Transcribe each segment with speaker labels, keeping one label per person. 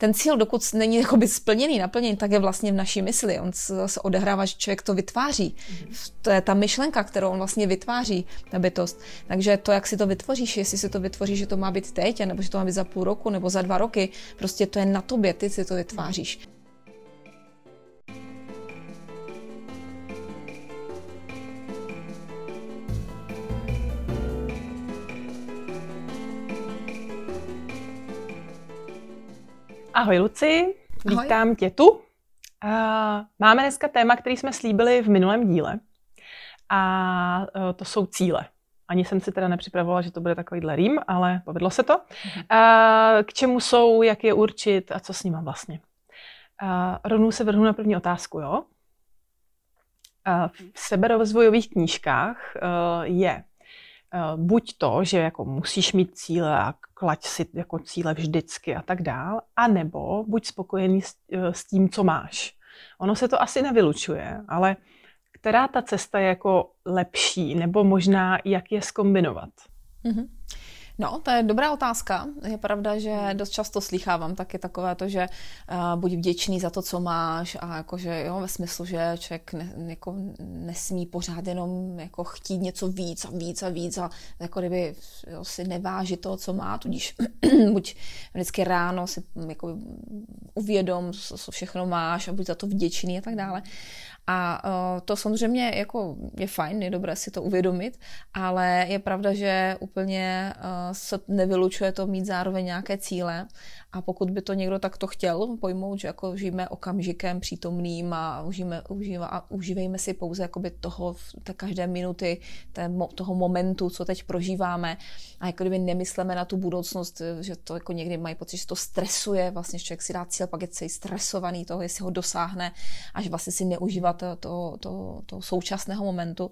Speaker 1: ten cíl, dokud není jakoby splněný, naplněný, tak je vlastně v naší mysli. On se zase odehrává, že člověk to vytváří. To je ta myšlenka, kterou on vlastně vytváří, ta bytost. Takže to, jak si to vytvoříš, jestli si to vytvoříš, že to má být teď, nebo že to má být za půl roku, nebo za dva roky, prostě to je na tobě, ty si to vytváříš.
Speaker 2: Ahoj Luci, Ahoj. vítám tě tu. Máme dneska téma, který jsme slíbili v minulém díle a e, to jsou cíle. Ani jsem si teda nepřipravovala, že to bude takovýhle rým, ale povedlo se to. Mhm. K čemu jsou, jak je určit a co s nimi vlastně. Rovnou se vrhnu na první otázku, jo? V seberozvojových knížkách e, je buď to, že jako musíš mít cíle a klať si jako cíle vždycky a tak dál, anebo buď spokojený s, eh, s tím, co máš. Ono se to asi nevylučuje, ale která ta cesta je jako lepší, nebo možná jak je skombinovat? Mm-hmm.
Speaker 1: No, to je dobrá otázka. Je pravda, že dost často slýchávám taky takové to, že uh, buď vděčný za to, co máš a jakože jo, ve smyslu, že člověk ne, jako nesmí pořád jenom jako chtít něco víc a víc a víc a jako kdyby jo, si neváží to, co má, tudíž buď vždycky ráno si jako uvědom, co, co všechno máš a buď za to vděčný a tak dále. A uh, to samozřejmě jako je fajn, je dobré si to uvědomit, ale je pravda, že úplně uh, se nevylučuje to mít zároveň nějaké cíle. A pokud by to někdo takto chtěl pojmout, že jako žijeme okamžikem přítomným a užijeme, užijeme, a užívejme si pouze jakoby toho, té každé minuty, té, toho momentu, co teď prožíváme a jako kdyby nemyslíme na tu budoucnost, že to jako někdy mají pocit, že to stresuje, vlastně že člověk si dá cíl, pak je celý stresovaný toho, jestli ho dosáhne, až vlastně si neužívá to, to, to, současného momentu.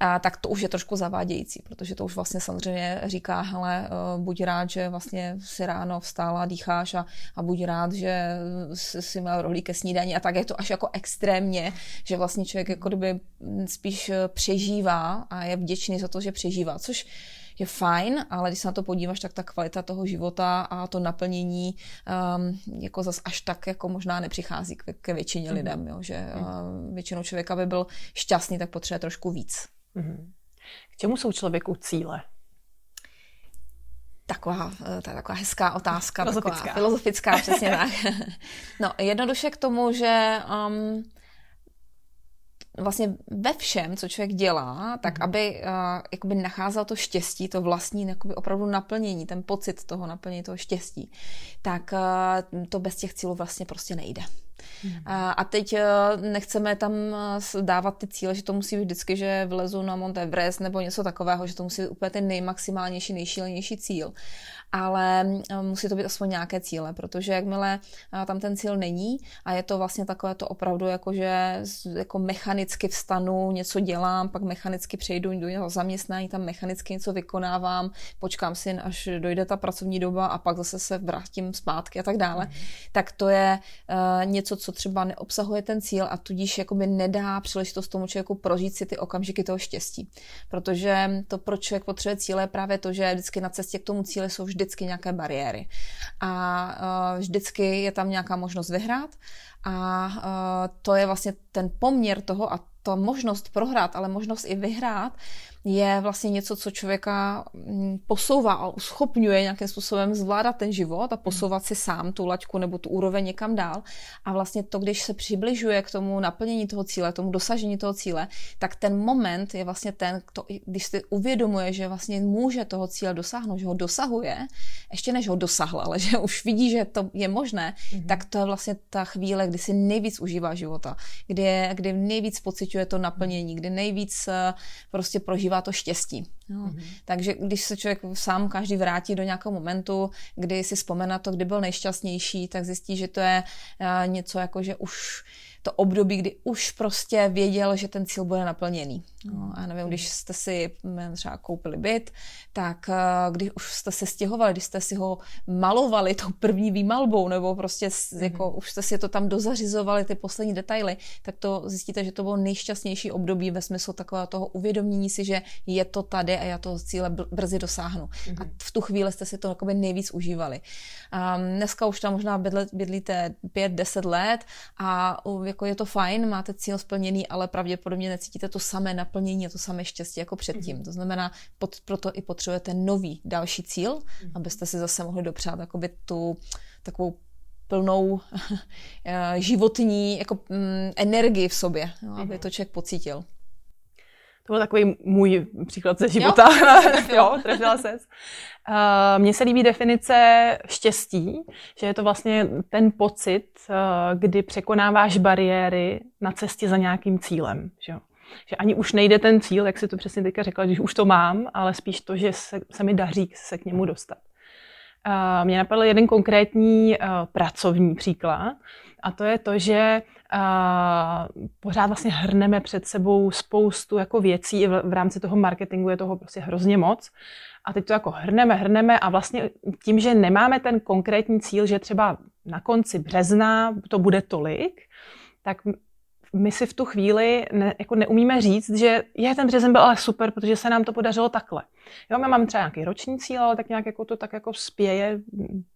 Speaker 1: A tak to už je trošku zavádějící, protože to už vlastně samozřejmě říká, hele, eh, buď rád, že vlastně si ráno vstála, dýcháš a, a buď rád, že si, si měl rohlík ke snídaní a tak je to až jako extrémně, že vlastně člověk jako kdyby spíš přežívá a je vděčný za to, že přežívá, což je fajn, ale když se na to podíváš, tak ta kvalita toho života a to naplnění um, jako zas až tak jako možná nepřichází k, ke většině mm. lidem, jo? že uh, většinou člověk, aby byl šťastný, tak potřebuje trošku víc. Mm-hmm.
Speaker 2: K čemu jsou člověku cíle?
Speaker 1: Taková, eh, to je taková hezká otázka, filozofická, taková filozofická přesně tak. No, jednoduše k tomu, že um, vlastně ve všem, co člověk dělá, tak mm. aby uh, jakoby nacházel to štěstí, to vlastní jakoby opravdu naplnění, ten pocit toho naplnění, toho štěstí, tak uh, to bez těch cílů vlastně prostě nejde. Hmm. A teď nechceme tam dávat ty cíle, že to musí být vždycky, že vylezu na Mount Everest nebo něco takového, že to musí být úplně ten nejmaximálnější, nejšílenější cíl ale eh, musí to být aspoň nějaké cíle, protože jakmile eh, tam ten cíl není a je to vlastně takové to opravdu jako, že jako mechanicky vstanu, něco dělám, pak mechanicky přejdu do zaměstnání, tam mechanicky něco vykonávám, počkám si, až dojde ta pracovní doba a pak zase se vrátím zpátky a tak dále, mm. tak to je uh, něco, co třeba neobsahuje ten cíl a tudíž jakoby nedá příležitost tomu člověku prožít si ty okamžiky toho štěstí. Protože to, proč člověk potřebuje cíle, je právě to, že vždycky na cestě k tomu cíli jsou vždy vždycky nějaké bariéry. A uh, vždycky je tam nějaká možnost vyhrát a uh, to je vlastně ten poměr toho a ta možnost prohrát, ale možnost i vyhrát, je vlastně něco, co člověka mm, posouvá a uschopňuje nějakým způsobem zvládat ten život a posouvat si sám tu laťku nebo tu úroveň někam dál. A vlastně to, když se přibližuje k tomu naplnění toho cíle, tomu dosažení toho cíle, tak ten moment je vlastně ten, to, když si uvědomuje, že vlastně může toho cíle dosáhnout, že ho dosahuje, ještě než ho dosahl, ale že už vidí, že to je možné, mm-hmm. tak to je vlastně ta chvíle, kdy si nejvíc užívá života, kdy, kdy nejvíc pociťuje to naplnění, kdy nejvíc eh, prostě prožívá prožívá to štěstí. Jo. Mm-hmm. Takže když se člověk sám každý vrátí do nějakého momentu, kdy si vzpomene to, kdy byl nejšťastnější, tak zjistí, že to je uh, něco jako, že už to období, kdy už prostě věděl, že ten cíl bude naplněný. No, a nevím, když jste si třeba koupili byt, tak eh, když už jste se stěhovali, když jste si ho malovali tou první výmalbou, nebo prostě mm-hmm. jako už jste si to tam dozařizovali, ty poslední detaily, tak to zjistíte, že to bylo nejšťastnější období ve smyslu takového toho uvědomění si, že je to tady a já toho cíle brzy dosáhnu. Mm-hmm. A v tu chvíli jste si to jakoby nejvíc užívali. Um, dneska už tam možná bydlíte 5-10 let a jako je to fajn, máte cíl splněný, ale pravděpodobně necítíte to samé naplnění a to samé štěstí jako předtím. Mm-hmm. To znamená, pod, proto i potřebujete nový další cíl, mm-hmm. abyste si zase mohli dopřát jakoby tu takovou plnou eh, životní jako, mm, energii v sobě, no, aby mhm. to člověk pocítil.
Speaker 2: To byl takový můj příklad ze života. Jo, jo trefila ses. Uh, Mně se líbí definice štěstí, že je to vlastně ten pocit, uh, kdy překonáváš bariéry na cestě za nějakým cílem. Že, že ani už nejde ten cíl, jak si to přesně teďka řekla, že už to mám, ale spíš to, že se, se mi daří se k němu dostat. Uh, mě napadl jeden konkrétní pracovní příklad a to je to, že uh, pořád vlastně hrneme před sebou spoustu jako věcí v, v rámci toho marketingu je toho prostě hrozně moc. A teď to jako hrneme, hrneme a vlastně tím, že nemáme ten konkrétní cíl, že třeba na konci března to bude tolik, tak my si v tu chvíli ne, jako neumíme říct, že je ten březen byl ale super, protože se nám to podařilo takhle. Jo, my máme třeba nějaký roční cíl, ale tak nějak jako to tak jako spěje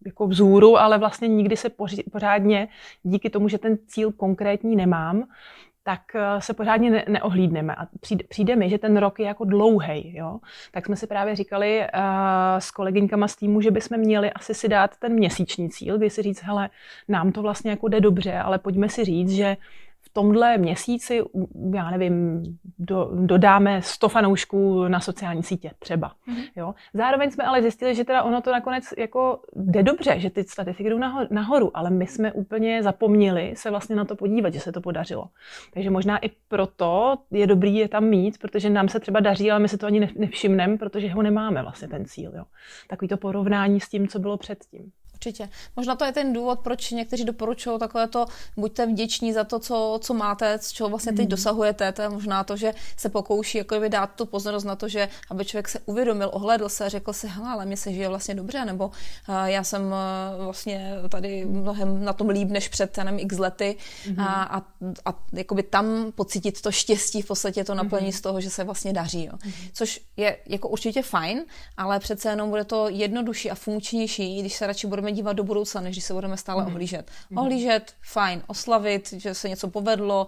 Speaker 2: jako vzhůru, ale vlastně nikdy se pořádně díky tomu, že ten cíl konkrétní nemám, tak eh, se pořádně ne- neohlídneme. A přijde, přijde mi, že ten rok je jako dlouhý. Tak jsme si právě říkali uh, s kolegyňkama z týmu, že bychom měli asi si dát ten měsíční cíl, kdy si říct, hele, nám to vlastně jako jde dobře, ale pojďme si říct, že v tomhle měsíci, já nevím, do, dodáme 100 fanoušků na sociální sítě třeba. Mm-hmm. Jo? Zároveň jsme ale zjistili, že teda ono to nakonec jako jde dobře, že ty statistiky jdou nahoru, ale my jsme úplně zapomněli se vlastně na to podívat, že se to podařilo. Takže možná i proto je dobrý je tam mít, protože nám se třeba daří, ale my se to ani nevšimneme, protože ho nemáme vlastně ten cíl. Jo? Takový to porovnání s tím, co bylo předtím.
Speaker 1: Určitě. Možná to je ten důvod, proč někteří doporučují takové to, buďte vděční za to, co, co máte, z čeho vlastně teď mm. dosahujete. To je možná to, že se pokouší jako dát tu pozornost na to, že aby člověk se uvědomil, ohledl se, řekl si, hele, ale mě se žije vlastně dobře, nebo uh, já jsem uh, vlastně tady mnohem na tom líp než před, nevím, x lety mm. a, a, a jakoby tam pocítit to štěstí, v podstatě to naplní mm. z toho, že se vlastně daří. Jo. Mm. Což je jako určitě fajn, ale přece jenom bude to jednodušší a funkčnější, když se radši budeme budeme dívat do budoucna, než když se budeme stále mm. ohlížet. Mm. Ohlížet, fajn, oslavit, že se něco povedlo,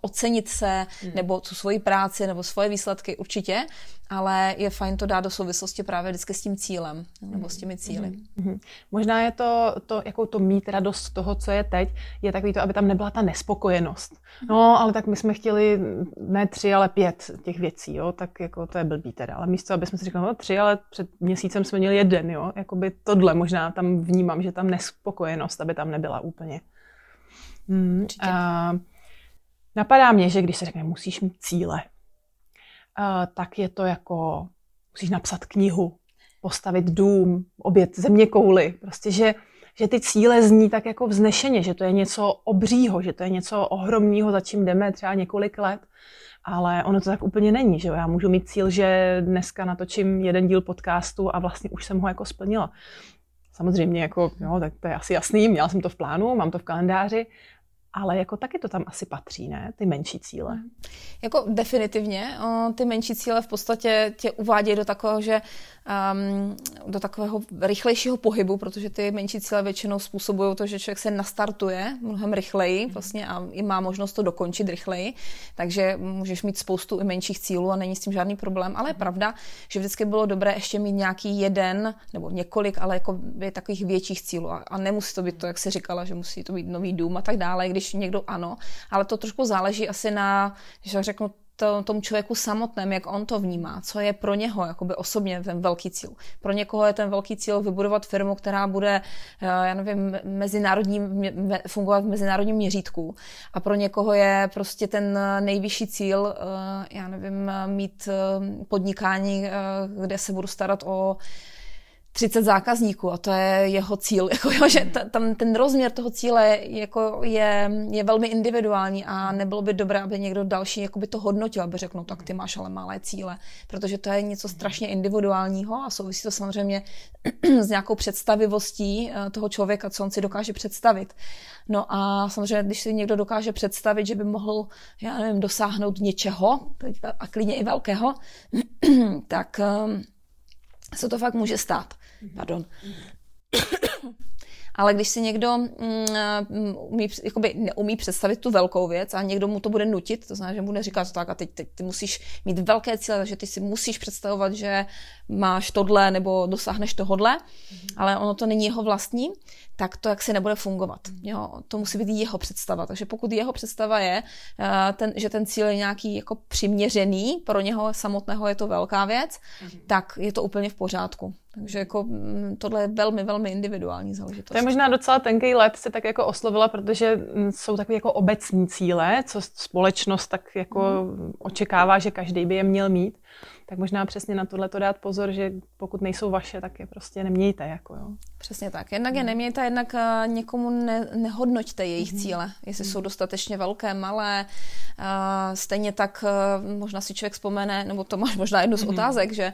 Speaker 1: ocenit se, mm. nebo tu svoji práci, nebo svoje výsledky, určitě, ale je fajn to dát do souvislosti právě vždycky s tím cílem, nebo s těmi cíly.
Speaker 2: Mm-hmm. Možná je to, to, jako to mít radost z toho, co je teď, je takový to, aby tam nebyla ta nespokojenost. No, ale tak my jsme chtěli ne tři, ale pět těch věcí, jo, tak jako to je blbý teda. Ale místo, aby jsme si říkali, no tři, ale před měsícem jsme měli jeden, jo, jakoby tohle možná tam vnímám, že tam nespokojenost, aby tam nebyla úplně. Hmm, a, napadá mě, že když se řekne, musíš mít cíle, tak je to jako, musíš napsat knihu, postavit dům, obět země kouly. Prostě, že, že ty cíle zní tak jako vznešeně, že to je něco obřího, že to je něco ohromného, za čím jdeme třeba několik let. Ale ono to tak úplně není, že jo? Já můžu mít cíl, že dneska natočím jeden díl podcastu a vlastně už jsem ho jako splnila. Samozřejmě, jako, jo, tak to je asi jasný, měla jsem to v plánu, mám to v kalendáři, ale jako taky to tam asi patří, ne? Ty menší cíle.
Speaker 1: Jako definitivně. O, ty menší cíle v podstatě tě uvádějí do takového, že um, do takového rychlejšího pohybu, protože ty menší cíle většinou způsobují to, že člověk se nastartuje mnohem rychleji mhm. vlastně a i má možnost to dokončit rychleji, takže můžeš mít spoustu i menších cílů a není s tím žádný problém, ale je mhm. pravda, že vždycky bylo dobré ještě mít nějaký jeden nebo několik, ale jako takových větších cílů a, a nemusí to být to, jak jsi říkala, že musí to být nový dům a tak dále, když někdo ano, ale to trošku záleží asi na, že řeknu, to, tomu člověku samotném, jak on to vnímá, co je pro něho jakoby osobně ten velký cíl. Pro někoho je ten velký cíl vybudovat firmu, která bude, eh, já nevím, mezinárodní, fungovat v mezinárodním měřítku. A pro někoho je prostě ten nejvyšší cíl, eh, já nevím, mít eh, podnikání, kde se budu starat o 30 zákazníků a to je jeho cíl. Jako, jo, že t- tam ten rozměr toho cíle jako je, je velmi individuální a nebylo by dobré, aby někdo další jako by to hodnotil, aby řekl, no tak ty máš ale malé cíle, protože to je něco strašně individuálního a souvisí to samozřejmě s nějakou představivostí eh, toho člověka, co on si dokáže představit. No a samozřejmě, když si někdo dokáže představit, že by mohl, já nevím, dosáhnout něčeho, a klidně i velkého, tak ehm, se to fakt může stát. Pardon. Ale když si někdo mm, mm, umí, jakoby neumí představit tu velkou věc a někdo mu to bude nutit, to znamená, že mu bude říkat tak a teď, teď ty musíš mít velké cíle, takže ty si musíš představovat, že máš tohle nebo dosáhneš tohodle, mm-hmm. ale ono to není jeho vlastní, tak to jak si nebude fungovat. Jo, to musí být jeho představa. Takže pokud jeho představa je, eh, ten, že ten cíl je nějaký jako přiměřený, pro něho samotného je to velká věc, mm-hmm. tak je to úplně v pořádku. Takže jako mm, tohle je velmi, velmi individuální záležitost.
Speaker 2: To je možná docela tenký let se tak jako oslovila, protože mm, jsou takové jako obecní cíle, co společnost tak jako mm. očekává, že každý by je měl mít tak možná přesně na tohle to dát pozor, že pokud nejsou vaše, tak je prostě nemějte. Jako, jo.
Speaker 1: Přesně tak. Jednak je nemějte, jednak eh, někomu ne, nehodnoťte jejich mm-hmm. cíle, jestli mm-hmm. jsou dostatečně velké, malé. Uh, stejně tak uh, možná si člověk vzpomene, nebo to máš možná jednu z mm-hmm. otázek, že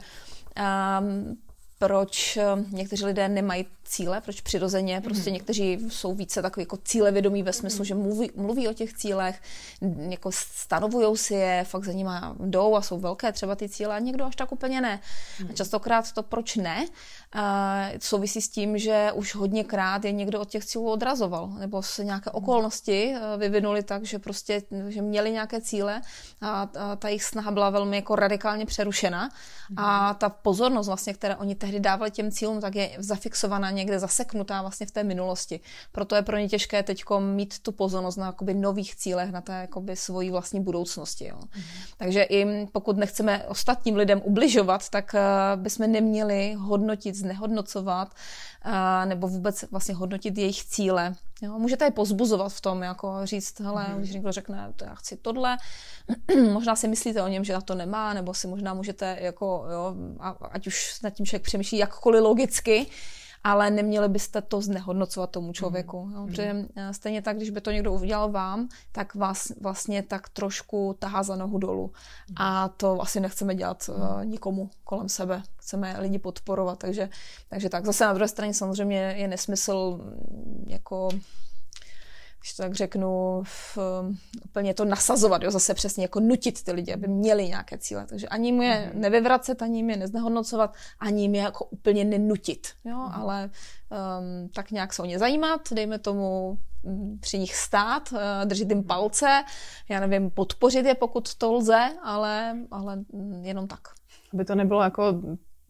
Speaker 1: um, proč někteří lidé nemají cíle, proč přirozeně, prostě mm-hmm. někteří jsou více takový jako cílevědomí ve smyslu, mm-hmm. že mluví, mluví o těch cílech, jako stanovují si je, fakt za nimi jdou a jsou velké třeba ty cíle a někdo až tak úplně ne. Mm-hmm. A častokrát to proč ne, uh, souvisí s tím, že už hodněkrát je někdo od těch cílů odrazoval, nebo se nějaké mm-hmm. okolnosti uh, vyvinuly tak, že prostě, že měli nějaké cíle a, a ta jejich snaha byla velmi jako radikálně přerušena mm-hmm. a ta pozornost vlastně, které oni tehdy dávali těm cílům, tak je zafixovaná někde zaseknutá vlastně v té minulosti. Proto je pro ně těžké teď mít tu pozornost na jakoby, nových cílech, na té jakoby, svojí vlastní budoucnosti. Jo. Mm. Takže i pokud nechceme ostatním lidem ubližovat, tak uh, bychom neměli hodnotit, znehodnocovat uh, nebo vůbec vlastně hodnotit jejich cíle. Jo, můžete je pozbuzovat v tom, jako říct, hele, mm. když někdo řekne, to já chci tohle, možná si myslíte o něm, že na to nemá, nebo si možná můžete, jako, jo, ať už nad tím člověk přemýšlí jakkoliv logicky, ale neměli byste to znehodnocovat tomu člověku. Mm. Jo? Protože eh, stejně tak, když by to někdo udělal vám, tak vás vlastně tak trošku tahá za nohu dolů. A to asi nechceme dělat uh, nikomu kolem sebe. Chceme lidi podporovat, takže, takže tak. Zase na druhé straně samozřejmě je nesmysl mm, jako když to tak řeknu, v, úplně to nasazovat, jo, zase přesně jako nutit ty lidi, aby měli nějaké cíle. Takže ani mu je mhm. nevyvracet, ani jim je neznehodnocovat, ani jim je jako úplně nenutit, jo, mm. ale um, tak nějak se o ně zajímat, dejme tomu mm, při nich stát, uh, držet jim palce, já nevím, podpořit je, pokud to lze, ale, ale mm, jenom tak.
Speaker 2: Aby to nebylo jako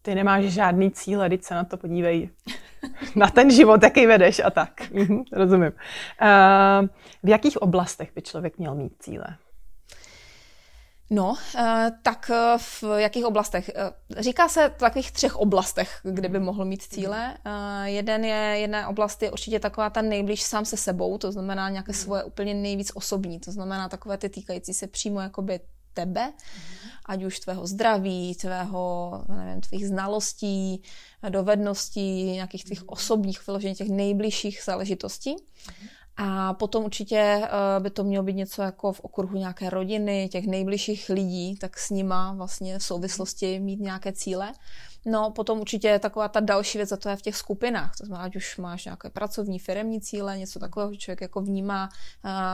Speaker 2: ty nemáš žádný cíle, teď se na to podívej. na ten život, jaký vedeš a tak. Mhm, rozumím. Uh, v jakých oblastech by člověk měl mít cíle?
Speaker 1: No, eh, tak eh, v jakých oblastech? Říká se v takových třech oblastech, kde by mohl mít cíle. Jeden je, jedna oblast je určitě taková ta nejblíž sám se sebou, to znamená nějaké svoje úplně nejvíc osobní, to znamená takové ty týkající se přímo jakoby tebe, ať už tvého zdraví, tvého, nevím, tvých znalostí, dovedností, nějakých těch osobních, vyloženě těch nejbližších záležitostí. A potom určitě eh, by to mělo být něco jako v okruhu nějaké rodiny, těch nejbližších lidí, tak s nima vlastně v souvislosti mít nějaké cíle. No, potom určitě je taková ta další věc, a to je v těch skupinách. To znamená, ať už máš nějaké pracovní, firemní cíle, něco takového, že člověk jako vnímá,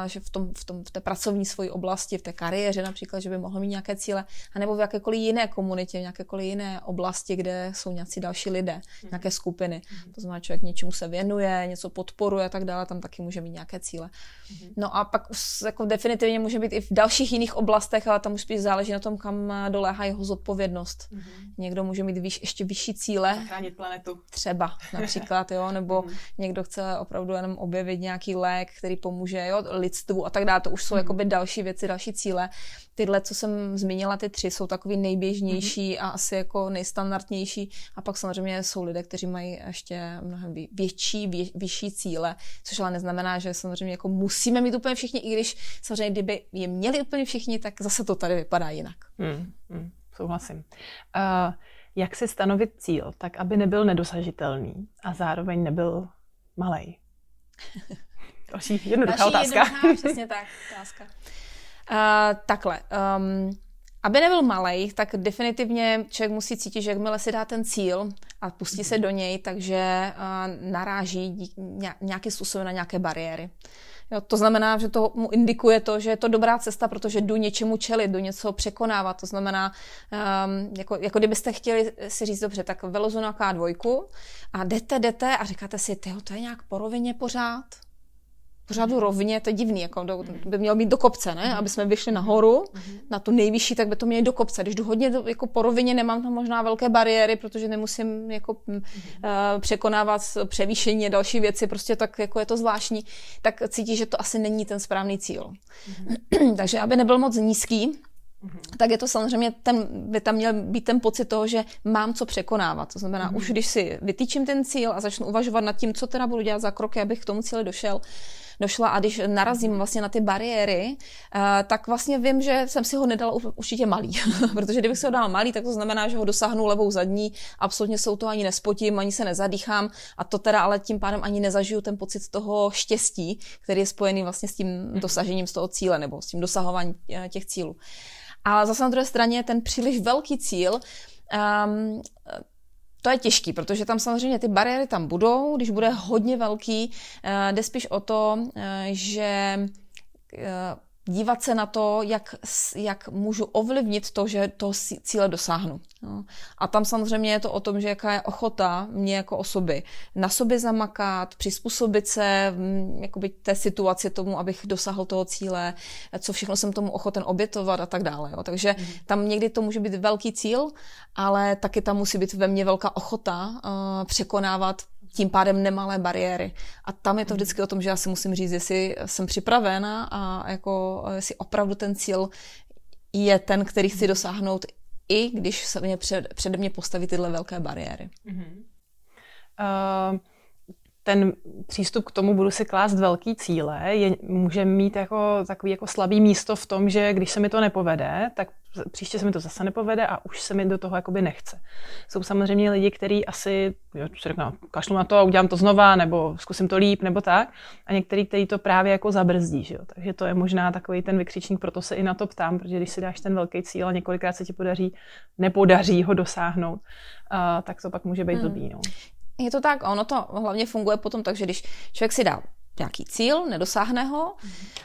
Speaker 1: že v, tom, v, tom, v té pracovní svojí oblasti, v té kariéře například, že by mohl mít nějaké cíle, anebo v jakékoliv jiné komunitě, v jakékoliv jiné oblasti, kde jsou nějací další lidé, mm. nějaké skupiny. Mm. To znamená, člověk něčemu se věnuje, něco podporuje a tak dále, tam taky může mít nějaké cíle. Mm. No a pak už jako definitivně může být i v dalších jiných oblastech, ale tam už spíš záleží na tom, kam doléhá jeho zodpovědnost. Někdo může mít výš, ještě vyšší cíle.
Speaker 2: Zachránit planetu.
Speaker 1: Třeba například, jo, nebo mm. někdo chce opravdu jenom objevit nějaký lék, který pomůže jo, lidstvu a tak dále. To už jsou mm. jakoby další věci, další cíle. Tyhle, co jsem zmínila, ty tři, jsou takový nejběžnější mm. a asi jako nejstandardnější. A pak samozřejmě jsou lidé, kteří mají ještě mnohem větší, vě, vyšší cíle, což ale neznamená, že samozřejmě jako musíme mít úplně všichni, i když samozřejmě kdyby je měli úplně všichni, tak zase to tady vypadá jinak.
Speaker 2: Mm. Mm. Souhlasím. Uh, Jak si stanovit cíl, tak aby nebyl nedosažitelný a zároveň nebyl malý? Další jednoduchá
Speaker 1: Další
Speaker 2: otázka.
Speaker 1: Jednoduchá, přesně tak, otázka. Uh, takhle. Um, aby nebyl malý, tak definitivně člověk musí cítit, že jakmile si dá ten cíl a pustí se do něj, takže uh, naráží nějakým způsobem na nějaké bariéry. Jo, to znamená, že to mu indikuje to, že je to dobrá cesta, protože jdu něčemu čelit, jdu něco překonávat. To znamená, um, jako, jako kdybyste chtěli si říct, dobře, tak vylozu na K2 a jdete, jdete a říkáte si, to je nějak po rovině pořád pořádu rovně, to je divný, jako do, by mělo být do kopce, ne? Aby jsme vyšli nahoru, na tu nejvyšší, tak by to mělo do kopce. Když jdu hodně do, jako po rovině, nemám tam možná velké bariéry, protože nemusím jako uh, překonávat převýšení a další věci, prostě tak jako je to zvláštní, tak cítí, že to asi není ten správný cíl. Takže aby nebyl moc nízký, tak je to samozřejmě, ten, by tam měl být ten pocit toho, že mám co překonávat. To znamená, mm. už když si vytýčím ten cíl a začnu uvažovat nad tím, co teda budu dělat za kroky, abych k tomu cíli došel, došla a když narazím vlastně na ty bariéry, uh, tak vlastně vím, že jsem si ho nedala určitě malý. Protože kdybych si ho dala malý, tak to znamená, že ho dosáhnu levou zadní, absolutně se to ani nespotím, ani se nezadýchám a to teda ale tím pádem ani nezažiju ten pocit toho štěstí, který je spojený vlastně s tím mhm. dosažením z toho cíle nebo s tím dosahováním eh, těch cílů. Ale zase na druhé straně ten příliš velký cíl, um, to je těžký, protože tam samozřejmě ty bariéry tam budou, když bude hodně velký, uh, jde spíš o to, uh, že uh, dívat se na to, jak, jak můžu ovlivnit to, že to cíle dosáhnu. No. A tam samozřejmě je to o tom, že jaká je ochota mě jako osoby na sobě zamakat, přizpůsobit se mm, jakoby té situaci tomu, abych dosáhl toho cíle, co všechno jsem tomu ochoten obětovat a tak dále. Jo. Takže mm. tam někdy to může být velký cíl, ale taky tam musí být ve mně velká ochota uh, překonávat tím pádem nemalé bariéry. A tam je to vždycky o tom, že já si musím říct, jestli jsem připravena a jako jestli opravdu ten cíl je ten, který chci dosáhnout, i když se mě před, přede mě postaví tyhle velké bariéry. Mm-hmm.
Speaker 2: Uh ten přístup k tomu, budu si klást velký cíle, je, může mít jako takový jako slabý místo v tom, že když se mi to nepovede, tak příště se mi to zase nepovede a už se mi do toho jakoby nechce. Jsou samozřejmě lidi, kteří asi, jo, si řeknu, kašlu na to a udělám to znova, nebo zkusím to líp, nebo tak, a některý, kteří to právě jako zabrzdí, že jo. Takže to je možná takový ten vykřičník, proto se i na to ptám, protože když si dáš ten velký cíl a několikrát se ti podaří, nepodaří ho dosáhnout, uh, tak to pak může být hmm. blbý. No.
Speaker 1: Je to tak, ono to hlavně funguje potom tak, že když člověk si dá nějaký cíl, nedosáhne ho.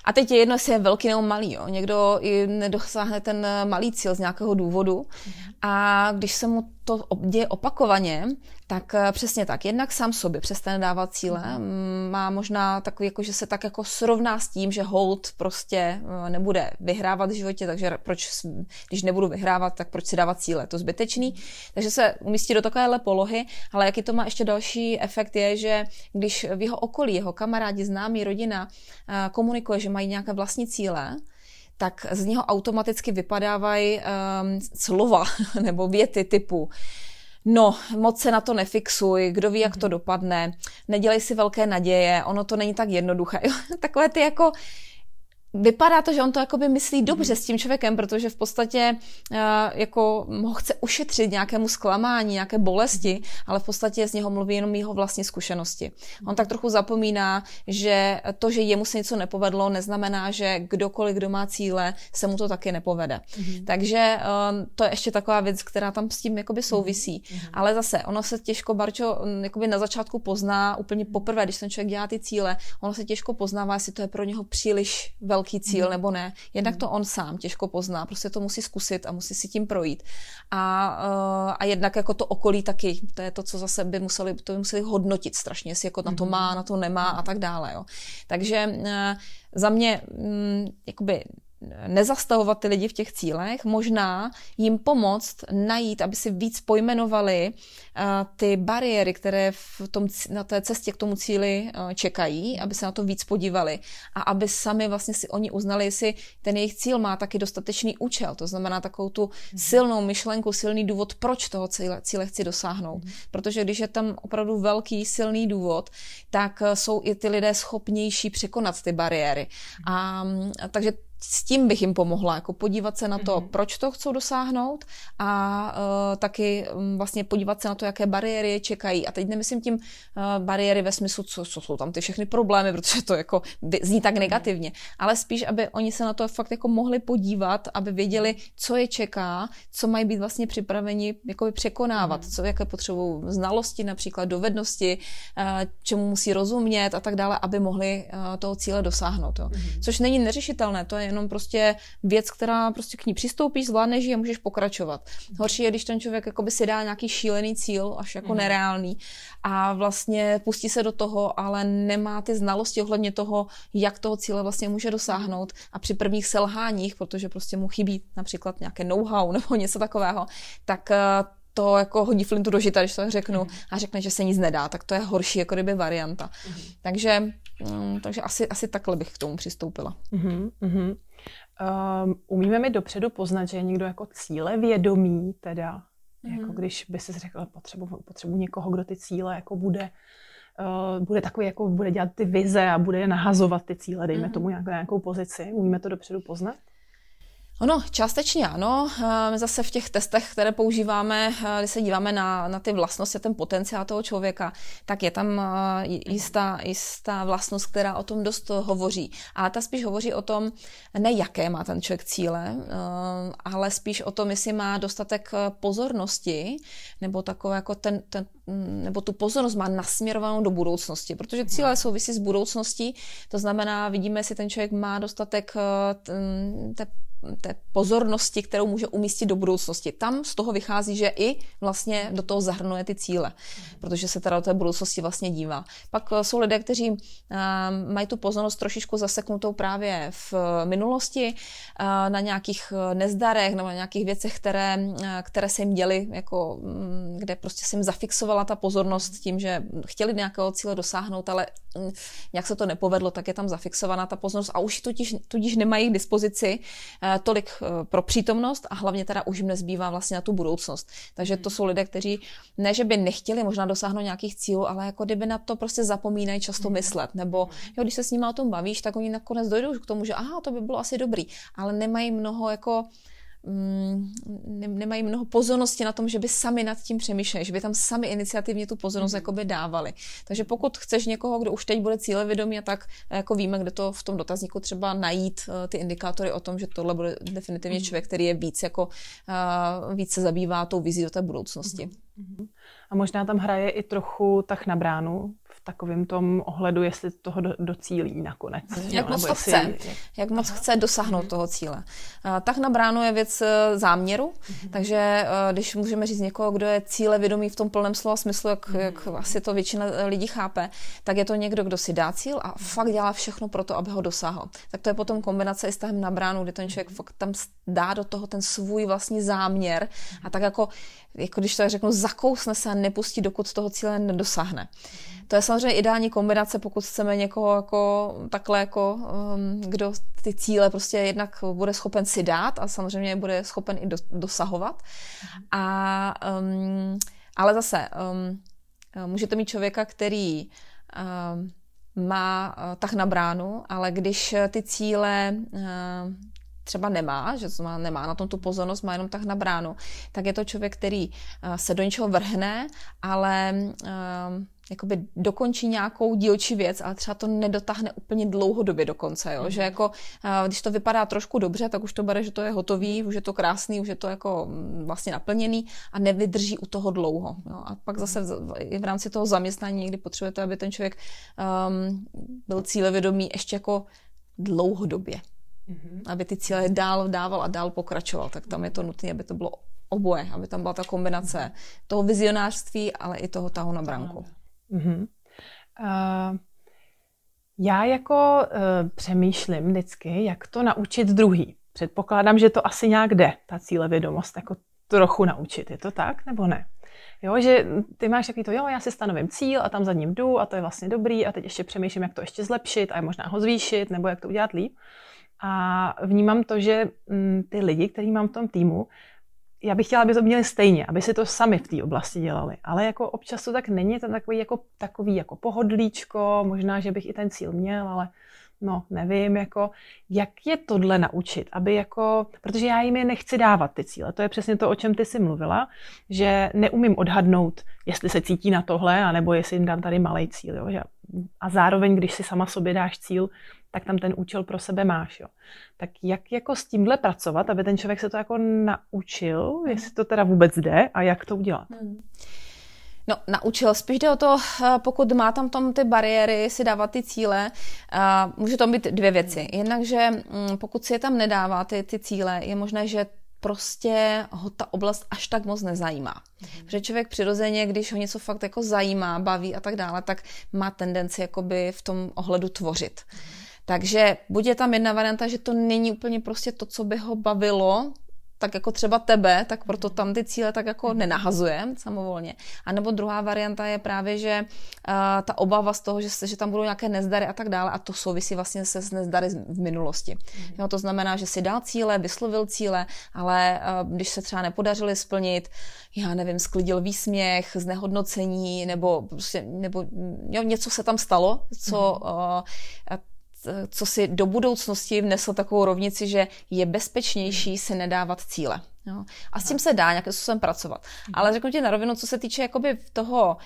Speaker 1: A teď je jedno, jestli je velký nebo malý. Jo. Někdo i nedosáhne ten malý cíl z nějakého důvodu. A když se mu to děje opakovaně, tak eh, přesně tak. Jednak sám sobě přestane dávat cíle. Mm-hmm. Má možná takový, jako, že se tak jako srovná s tím, že hold prostě eh, nebude vyhrávat v životě, takže proč, když nebudu vyhrávat, tak proč si dávat cíle? To zbytečný. Takže se umístí do takovéhle polohy, ale jaký to má ještě další efekt je, že když v jeho okolí, jeho kamarádi, známí, rodina eh, komunikuje, že mají nějaké vlastní cíle, tak z něho automaticky vypadávají um, slova nebo věty typu No, moc se na to nefixuj, kdo ví, jak to mhm. dopadne, nedělej si velké naděje, ono to není tak jednoduché. Takové ty jako vypadá to, že on to jakoby myslí dobře s tím člověkem, protože v podstatě uh, jako ho chce ušetřit nějakému zklamání, nějaké bolesti, ale v podstatě z něho mluví jenom jeho vlastní zkušenosti. On tak trochu zapomíná, že to, že jemu se něco nepovedlo, neznamená, že kdokoliv, kdo má cíle, se mu to taky nepovede. Mm-hmm. Takže uh, to je ještě taková věc, která tam s tím jakoby souvisí. Mm-hmm. Ale zase, ono se těžko, Barčo, jakoby na začátku pozná úplně poprvé, když ten člověk dělá ty cíle, ono se těžko poznává, jestli to je pro něho příliš velké velký cíl mm. nebo ne. Jednak to on sám těžko pozná, prostě to musí zkusit a musí si tím projít. A, uh, a jednak jako to okolí taky, to je to, co zase by museli, to by museli hodnotit strašně, jestli jako na to má, na to nemá a tak dále. Jo. Takže uh, za mě um, jakoby nezastavovat ty lidi v těch cílech, možná jim pomoct najít, aby si víc pojmenovali uh, ty bariéry, které v tom, na té cestě k tomu cíli uh, čekají, aby se na to víc podívali a aby sami vlastně si oni uznali, jestli ten jejich cíl má taky dostatečný účel, to znamená takovou tu mm. silnou myšlenku, silný důvod, proč toho cíle, cíle chci dosáhnout. Mm. Protože když je tam opravdu velký, silný důvod, tak uh, jsou i ty lidé schopnější překonat ty bariéry. A, a takže s tím bych jim pomohla, jako podívat se na to, mm-hmm. proč to chcou dosáhnout a uh, taky um, vlastně podívat se na to, jaké bariéry je čekají. A teď nemyslím tím uh, bariéry ve smyslu, co, co jsou tam ty všechny problémy, protože to jako zní tak negativně, ale spíš, aby oni se na to fakt jako mohli podívat, aby věděli, co je čeká, co mají být vlastně připraveni jakoby překonávat, mm-hmm. co jaké potřebují znalosti, například dovednosti, uh, čemu musí rozumět a tak dále, aby mohli uh, toho cíle dosáhnout. Jo. Mm-hmm. Což není neřešitelné, to je jenom prostě věc, která prostě k ní přistoupíš, zvládneš ji a můžeš pokračovat. Horší je, když ten člověk jakoby si dá nějaký šílený cíl, až jako mm. nereálný a vlastně pustí se do toho, ale nemá ty znalosti ohledně toho, jak toho cíle vlastně může dosáhnout a při prvních selháních, protože prostě mu chybí například nějaké know-how nebo něco takového, tak eh, to jako hodí flintu do žita, když to řeknu, mm. a řekne, že se nic nedá, tak to je horší jako kdyby varianta. Mm. Takže, um, takže asi, asi takhle bych k tomu přistoupila. Mm-hmm,
Speaker 2: mm-hmm. Um, umíme mi dopředu poznat, že je někdo jako cíle vědomý, teda, mm-hmm. jako když by si řekl, potřebu, potřebu někoho, kdo ty cíle jako bude uh, bude takový, jako bude dělat ty vize a bude nahazovat ty cíle, dejme mm-hmm. tomu nějakou, nějakou pozici. Umíme to dopředu poznat?
Speaker 1: Ono, částečně ano. My zase v těch testech, které používáme, když se díváme na, na ty vlastnosti, ten potenciál toho člověka, tak je tam jistá, jistá vlastnost, která o tom dost hovoří. A ta spíš hovoří o tom, ne jaké má ten člověk cíle, ale spíš o tom, jestli má dostatek pozornosti, nebo takové jako ten, ten nebo tu pozornost má nasměrovanou do budoucnosti, protože cíle souvisí s budoucností, to znamená, vidíme, jestli ten člověk má dostatek té té pozornosti, kterou může umístit do budoucnosti. Tam z toho vychází, že i vlastně do toho zahrnuje ty cíle, protože se teda do té budoucnosti vlastně dívá. Pak eh, jsou lidé, kteří uh, mají tu pozornost trošičku zaseknutou právě v minulosti, uh, na nějakých nezdarech nebo na nějakých věcech, které, které se jim děly, jako, um, kde prostě se jim zafixovala ta pozornost tím, že chtěli nějakého cíle dosáhnout, ale nějak se to nepovedlo, tak je tam zafixovaná ta pozornost a už tudíž, tudíž nemají k dispozici Eh, tolik eh, pro přítomnost a hlavně teda už jim nezbývá vlastně na tu budoucnost. Takže to jsou lidé, kteří ne, že by nechtěli možná dosáhnout nějakých cílů, ale jako kdyby na to prostě zapomínají často hmm. myslet. Nebo jo, když se s nimi o tom bavíš, tak oni nakonec dojdou k tomu, že aha, to by bylo asi dobrý, ale nemají mnoho jako nemají mnoho pozornosti na tom, že by sami nad tím přemýšleli, že by tam sami iniciativně tu pozornost mm. jakoby dávali. Takže pokud chceš někoho, kdo už teď bude cílevědomý, tak jako víme, kde to v tom dotazníku třeba najít uh, ty indikátory o tom, že tohle bude definitivně mm. člověk, který je víc jako uh, víc se zabývá tou vizí do té budoucnosti. Mm.
Speaker 2: A možná tam hraje i trochu tak na bránu, takovém tom ohledu, jestli toho do, docílí nakonec.
Speaker 1: Jak moc to chce, jak, jak moc chce dosáhnout mm. toho cíle. Uh, tak na bránu je věc uh, záměru, mm. takže uh, když můžeme říct někoho, kdo je cíle vědomý v tom plném slova smyslu, jak, mm. jak asi to většina lidí chápe, tak je to někdo, kdo si dá cíl a fakt dělá všechno pro to, aby ho dosáhl. Tak to je potom kombinace i s tahem na bránu, kdy ten člověk fakt tam dá do toho ten svůj vlastní záměr a tak jako, jako když to řeknu, zakousne se a nepustí, dokud toho cíle nedosáhne. To je samozřejmě ideální kombinace, pokud chceme někoho jako takhle, jako, um, kdo ty cíle prostě jednak bude schopen si dát a samozřejmě bude schopen i do, dosahovat. A, um, ale zase, um, můžete mít člověka, který um, má uh, tak na bránu, ale když ty cíle uh, třeba nemá, že to má, nemá na tom tu pozornost, má jenom tak na bránu, tak je to člověk, který uh, se do něčeho vrhne, ale jakoby dokončí nějakou dílčí věc, ale třeba to nedotáhne úplně dlouhodobě do konce, jo? Mm. že jako, když to vypadá trošku dobře, tak už to bere, že to je hotový, už je to krásný, už je to jako mm, vlastně naplněný a nevydrží u toho dlouho. Jo? A pak zase v, i v rámci toho zaměstnání někdy potřebujete, aby ten člověk um, byl cílevědomý ještě jako dlouhodobě. Mm-hmm. Aby ty cíle dál dával a dál pokračoval, tak tam je to nutné, aby to bylo oboje, aby tam byla ta kombinace toho vizionářství, ale i toho tahu na branku. Mm-hmm.
Speaker 2: Uh, já jako uh, přemýšlím vždycky, jak to naučit druhý. Předpokládám, že to asi nějak jde, ta cílevědomost, jako trochu naučit. Je to tak, nebo ne? Jo, že ty máš takový to, jo, já si stanovím cíl a tam za ním jdu a to je vlastně dobrý a teď ještě přemýšlím, jak to ještě zlepšit a možná ho zvýšit nebo jak to udělat líp. A vnímám to, že mm, ty lidi, který mám v tom týmu, já bych chtěla, aby to měli stejně, aby si to sami v té oblasti dělali. Ale jako občas to tak není, to takový jako, takový jako pohodlíčko, možná, že bych i ten cíl měl, ale no nevím, jako, jak je tohle naučit, aby jako, protože já jim je nechci dávat ty cíle, to je přesně to, o čem ty jsi mluvila, že neumím odhadnout, jestli se cítí na tohle, anebo jestli jim dám tady malý cíl, jo? a zároveň, když si sama sobě dáš cíl, tak tam ten účel pro sebe máš. Jo. Tak jak jako s tímhle pracovat, aby ten člověk se to jako naučil, jestli to teda vůbec jde a jak to udělat? Hmm.
Speaker 1: No, naučil. Spíš jde o to, eh, pokud má tam tom ty bariéry, si dávat ty cíle, eh, může to být dvě věci. Jednak, že mm, pokud si je tam nedává, ty, ty cíle, je možné, že prostě ho ta oblast až tak moc nezajímá. Mm-hmm. Protože člověk přirozeně, když ho něco fakt jako zajímá, baví a tak dále, tak má tendenci jakoby v tom ohledu tvořit. Mm-hmm. Takže buď je tam jedna varianta, že to není úplně prostě to, co by ho bavilo, tak jako třeba tebe, tak proto tam ty cíle tak jako nenahazuje samovolně. A nebo druhá varianta je právě, že uh, ta obava z toho, že, se, že tam budou nějaké nezdary a tak dále a to souvisí vlastně se s nezdary v minulosti. Mm. Jo, to znamená, že si dal cíle, vyslovil cíle, ale uh, když se třeba nepodařili splnit, já nevím, sklidil výsměch, znehodnocení nebo prostě, nebo jo, něco se tam stalo, co uh, co si do budoucnosti vnesl takovou rovnici, že je bezpečnější si nedávat cíle. Jo. A s tím se dá nějakým způsobem pracovat. Ale řeknu ti na rovinu, co se týče jakoby toho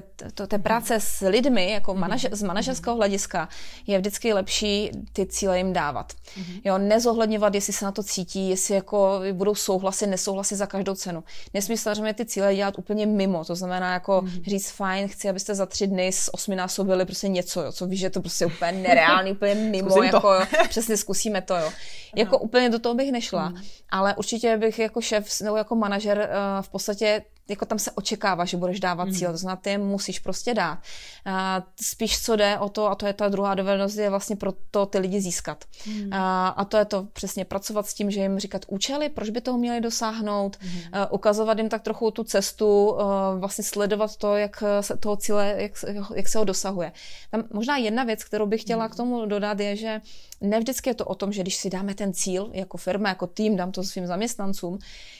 Speaker 1: té, to, té práce s lidmi, jako manaž, z manažerského hlediska, je vždycky lepší ty cíle jim dávat. Mm-hmm. Jo, nezohledňovat, jestli se na to cítí, jestli jako budou souhlasit, nesouhlasit za každou cenu. Nesmí samozřejmě ty cíle dělat úplně mimo, to znamená jako mm-hmm. říct fajn, chci, abyste za tři dny s osminásobili prostě něco, jo, co víš, že to prostě úplně nereálný, úplně mimo, jako jo, přesně zkusíme to, jo. Jako úplně do toho bych nešla, mm-hmm. ale určitě bych jako šéf nebo jako manažer uh, v podstatě jako tam se očekává, že budeš dávat mm. cíl, to znamená, ty je musíš prostě dát. A spíš co jde o to, a to je ta druhá dovednost, je vlastně pro to ty lidi získat. Mm. A, a to je to přesně pracovat s tím, že jim říkat účely, proč by toho měli dosáhnout, mm. a ukazovat jim tak trochu tu cestu, a vlastně sledovat to, jak se toho cíle, jak, jak se ho dosahuje. Tam možná jedna věc, kterou bych chtěla mm. k tomu dodat, je, že ne vždycky je to o tom, že když si dáme ten cíl jako firma, jako tým, dám to svým zaměstnancům,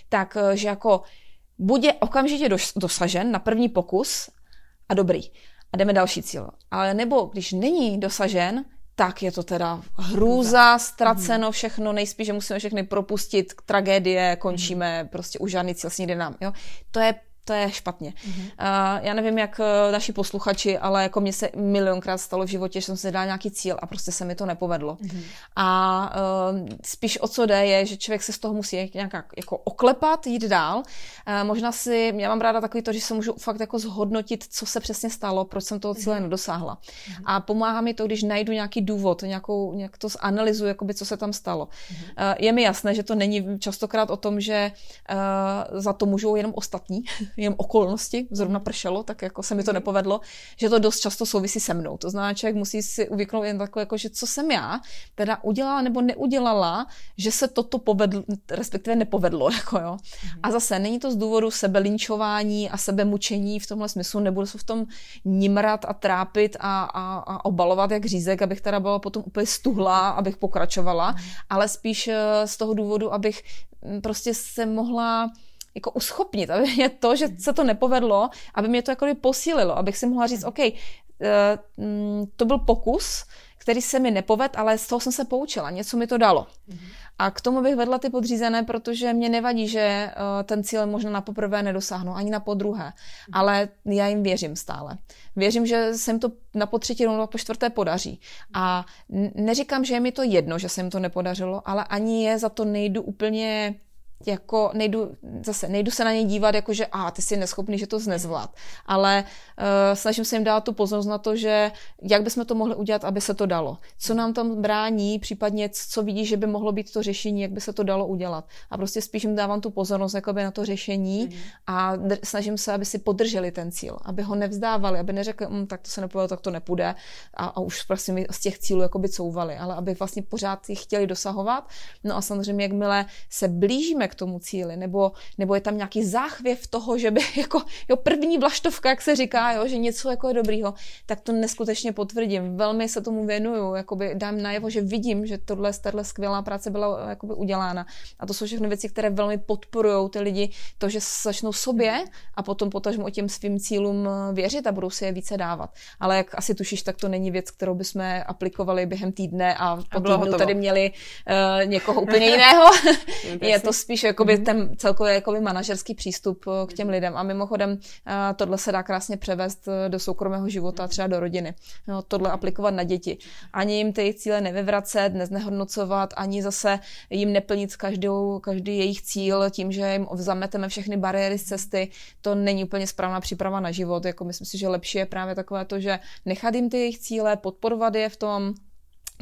Speaker 1: tak že jako buď okamžitě dosažen na první pokus a dobrý. A jdeme další cíl. Ale nebo když není dosažen, tak je to teda hrůza, ztraceno mhm. všechno, nejspíš, že musíme všechny propustit, tragédie, končíme, prostě už žádný cíl s nikdy nám. Jo? To je to je špatně. Mm-hmm. Uh, já nevím, jak uh, naši posluchači, ale jako mně se milionkrát stalo v životě, že jsem si dala nějaký cíl a prostě se mi to nepovedlo. Mm-hmm. A uh, spíš o co jde je, že člověk se z toho musí nějak jako oklepat, jít dál. Uh, možná si, já mám ráda takový to, že se můžu fakt jako zhodnotit, co se přesně stalo, proč jsem toho cíle mm-hmm. nedosáhla. Mm-hmm. A pomáhá mi to, když najdu nějaký důvod, nějakou, nějak to zanalizuji, jakoby, co se tam stalo. Mm-hmm. Uh, je mi jasné, že to není častokrát o tom, že uh, za to můžou jenom ostatní, jenom okolnosti, zrovna pršelo, tak jako se mi to mhm. nepovedlo, že to dost často souvisí se mnou. To znamená, člověk musí si uvyknout jen takové, jako, že co jsem já teda udělala nebo neudělala, že se toto povedlo, respektive nepovedlo. Jako, jo. A zase není to z důvodu sebelinčování a sebemučení v tomhle smyslu, nebudu se v tom nimrat a trápit a, a, a obalovat jak řízek, abych teda byla potom úplně stuhlá, abych pokračovala, ale spíš eh, z toho důvodu, abych mm, prostě se mohla jako uschopnit, aby mě to, že se to nepovedlo, aby mě to jako posílilo, abych si mohla říct, OK, uh, to byl pokus, který se mi nepoved, ale z toho jsem se poučila, něco mi to dalo. A k tomu bych vedla ty podřízené, protože mě nevadí, že uh, ten cíl možná na poprvé nedosáhnu, ani na podruhé, ale já jim věřím stále. Věřím, že se jim to na po třetí nebo po čtvrté podaří. A neříkám, že je mi to jedno, že se jim to nepodařilo, ale ani je za to nejdu úplně jako nejdu, zase nejdu se na ně dívat jako, že a ty jsi neschopný, že to znezvlád. Ale uh, snažím se jim dát tu pozornost na to, že jak bychom to mohli udělat, aby se to dalo. Co nám tam brání, případně co vidí, že by mohlo být to řešení, jak by se to dalo udělat. A prostě spíš jim dávám tu pozornost jakoby na to řešení mm. a dr- snažím se, aby si podrželi ten cíl, aby ho nevzdávali, aby neřekli, mm, tak to se nepovedlo, tak to nepůjde a, a už prostě mi z těch cílů jakoby couvali, ale aby vlastně pořád jich chtěli dosahovat. No a samozřejmě, jakmile se blížíme k tomu cíli, nebo, nebo je tam nějaký záchvěv toho, že by jako jo, první vlaštovka, jak se říká, jo, že něco jako je dobrýho, tak to neskutečně potvrdím. Velmi se tomu věnuju, jakoby dám najevo, že vidím, že tohle, tahle skvělá práce byla jakoby udělána. A to jsou všechny věci, které velmi podporují ty lidi, to, že začnou sobě a potom potažmo o těm svým cílům věřit a budou si je více dávat. Ale jak asi tušíš, tak to není věc, kterou bychom aplikovali během týdne a, a po týdnu tady měli uh, někoho úplně jiného. je to spíš jakoby mm-hmm. ten celkově jakoby manažerský přístup eh, k těm lidem. A mimochodem uh, tohle se dá krásně převést do soukromého života, třeba do rodiny. No, tohle aplikovat na děti. Ani jim ty cíle nevyvracet, neznehodnocovat, ani zase jim neplnit každou, každý jejich cíl tím, že jim zameteme všechny bariéry z cesty. To není úplně správná příprava na život. Jako myslím si, že lepší je právě takové to, že nechat jim ty jejich cíle, podporovat je v tom,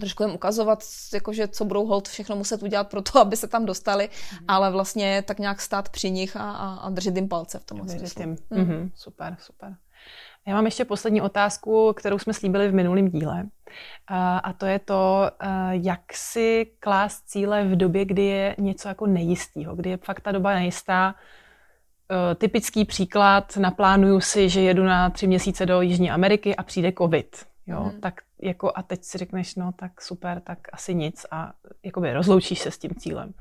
Speaker 1: trošku jim ukazovat, jakože co budou hold všechno muset udělat pro to, aby se tam dostali, mm. ale vlastně tak nějak stát při nich a, a, a držet jim palce v tom smyslu.
Speaker 2: Mm. Mm-hmm. Super, super. Já mám ještě poslední otázku, kterou jsme slíbili v minulém díle. A to je to, jak si klást cíle v době, kdy je něco jako nejistýho, kdy je fakt ta doba nejistá. Typický příklad, naplánuju si, že jedu na tři měsíce do Jižní Ameriky a přijde covid. Jo, mm. tak jako a teď si řekneš, no tak super, tak asi nic a jakoby rozloučíš se s tím cílem.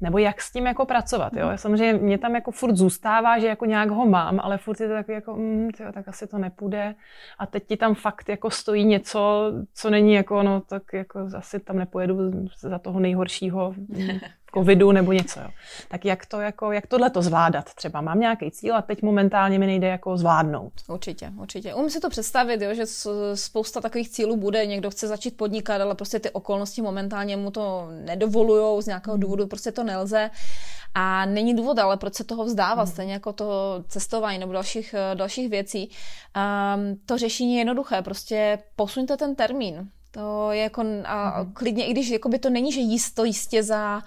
Speaker 2: Nebo jak s tím jako pracovat, jo? Mhm. Samozřejmě mě tam jako furt zůstává, že jako nějak ho mám, ale furt je to takový jako, mm, tyjo, tak asi to nepůjde. A teď ti tam fakt jako stojí něco, co není jako, no tak jako asi tam nepojedu za toho nejhoršího covidu nebo něco. Jo. Tak jak to jako, jak tohle to zvládat třeba? Mám nějaký cíl a teď momentálně mi nejde jako zvládnout.
Speaker 1: Určitě, určitě. Umím si to představit, jo, že spousta takových cílů bude, někdo chce začít podnikat, ale prostě ty okolnosti momentálně mu to nedovolují, z nějakého hmm. důvodu prostě to nelze. A není důvod, ale proč se toho vzdávat, hmm. stejně jako to cestování nebo dalších, dalších věcí. Um, to řešení je jednoduché, prostě posuňte ten termín. To je jako, a mm. klidně, i když jakoby to není, že jisto jistě za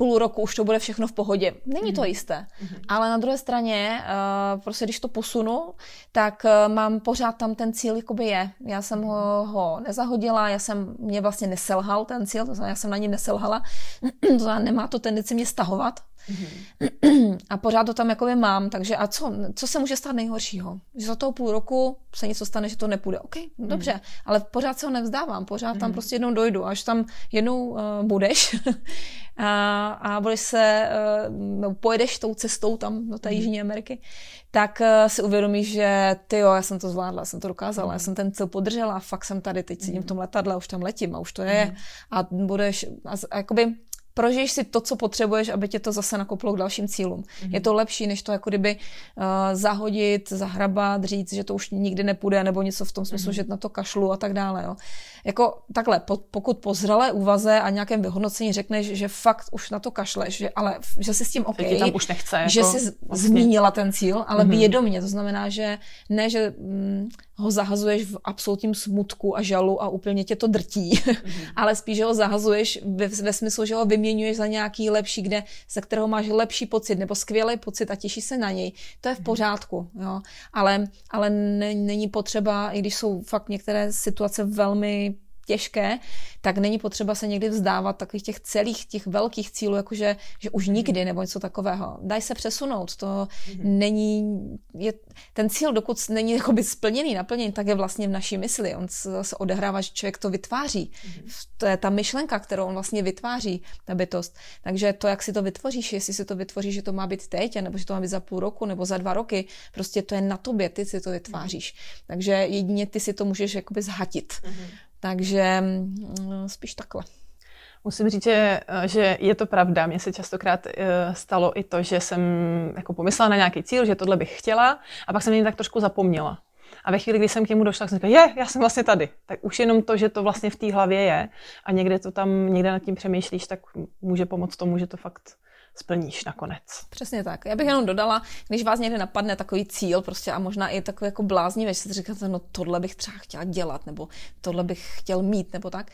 Speaker 1: půl roku už to bude všechno v pohodě. Není to mhm. jisté. Mm-hmm. Ale na druhé straně, uh, prostě když to posunu, tak uh, mám pořád tam ten cíl, jakoby je. Já jsem ho, ho nezahodila, já jsem, mě vlastně neselhal ten cíl, to znamená, já jsem na ní neselhala, to znamená, nemá to tendenci mě stahovat, Mm-hmm. A pořád to tam jakoby mám, takže a co, co se může stát nejhoršího? Že za toho půl roku se něco stane, že to nepůjde. OK, mm-hmm. dobře, ale pořád se ho nevzdávám, pořád mm-hmm. tam prostě jednou dojdu, až tam jednou uh, budeš a, a budeš se, uh, pojedeš tou cestou tam do té mm-hmm. Jižní Ameriky, tak uh, si uvědomíš, že ty jo, já jsem to zvládla, jsem to dokázala, mm-hmm. já jsem ten cíl podržela a fakt jsem tady, teď sedím v tom letadle, už tam letím a už to je. Mm-hmm. A budeš, a, a jakoby prožiješ si to, co potřebuješ, aby tě to zase nakoplo k dalším cílům. Mm-hmm. Je to lepší, než to jako kdyby uh, zahodit, zahrabat, říct, že to už nikdy nepůjde, nebo něco v tom smyslu, mm-hmm. že na to kašlu a tak dále. Jo. Jako takhle, po, pokud po zralé úvaze a nějakém vyhodnocení řekneš, že fakt už na to kašleš, že, ale že si s tím OK,
Speaker 2: tam už nechce, jako,
Speaker 1: že jsi vlastně. zmínila ten cíl, ale mm-hmm. vědomě, to znamená, že ne, že mm, ho zahazuješ v absolutním smutku a žalu a úplně tě to drtí, mm-hmm. ale spíš, ho zahazuješ ve, ve smyslu, že ho vyměňuješ za nějaký lepší, kde, ze kterého máš lepší pocit nebo skvělý pocit a těšíš se na něj. To je v mhm. pořádku, jo. Ale, ale ne, není potřeba, i když jsou fakt některé situace velmi těžké, tak není potřeba se někdy vzdávat takových těch celých, těch velkých cílů, jakože že už nikdy nebo něco takového. Daj se přesunout, to mm-hmm. není, je, ten cíl, dokud není jakoby splněný, naplněný, tak je vlastně v naší mysli. On se, odehrává, že člověk to vytváří. Mm-hmm. To je ta myšlenka, kterou on vlastně vytváří, ta bytost. Takže to, jak si to vytvoříš, jestli si to vytvoříš, že to má být teď, nebo že to má být za půl roku, nebo za dva roky, prostě to je na tobě, ty si to vytváříš. Mm-hmm. Takže jedině ty si to můžeš jakoby zhatit. Mm-hmm. Takže mm, spíš takhle.
Speaker 2: Musím říct, že, že je to pravda. Mně se častokrát eh, stalo i to, že jsem jako pomyslela na nějaký cíl, že tohle bych chtěla a pak jsem mě tak trošku zapomněla. A ve chvíli, kdy jsem k němu došla, jsem říkala, je, já jsem vlastně tady. Tak už jenom to, že to vlastně v té hlavě je a někde to tam, někde nad tím přemýšlíš, tak může pomoct tomu, že to fakt splníš nakonec.
Speaker 1: Přesně tak. Já bych jenom dodala, když vás někde napadne takový cíl prostě a možná i takový jako bláznivý, že si říkáte, no tohle bych třeba chtěla dělat, nebo tohle bych chtěl mít, nebo tak,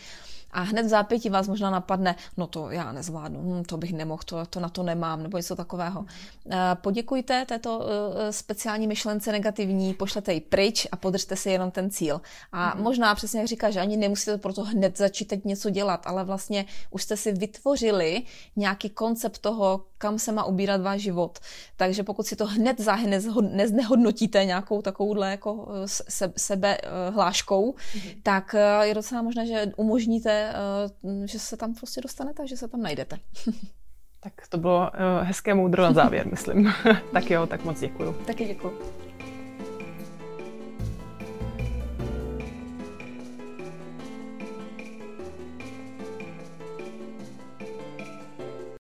Speaker 1: a hned v zápětí vás možná napadne, no to já nezvládnu, hm, to bych nemohl, to, to na to nemám, nebo něco takového. Eh, poděkujte této eh, speciální myšlence negativní, pošlete ji pryč a podržte si jenom ten cíl. A mm. možná přesně jak říká, že ani nemusíte proto hned začít teď něco dělat, ale vlastně už jste si vytvořili nějaký koncept toho, kam se má ubírat váš život. Takže pokud si to hned záhy neznehodnotíte nějakou takovouhle jako se, sebe hláškou, mm-hmm. tak je docela možné, že umožníte, že se tam prostě dostanete, že se tam najdete.
Speaker 2: tak to bylo hezké moudro na závěr, myslím. tak jo, tak moc děkuju.
Speaker 1: Taky děkuju.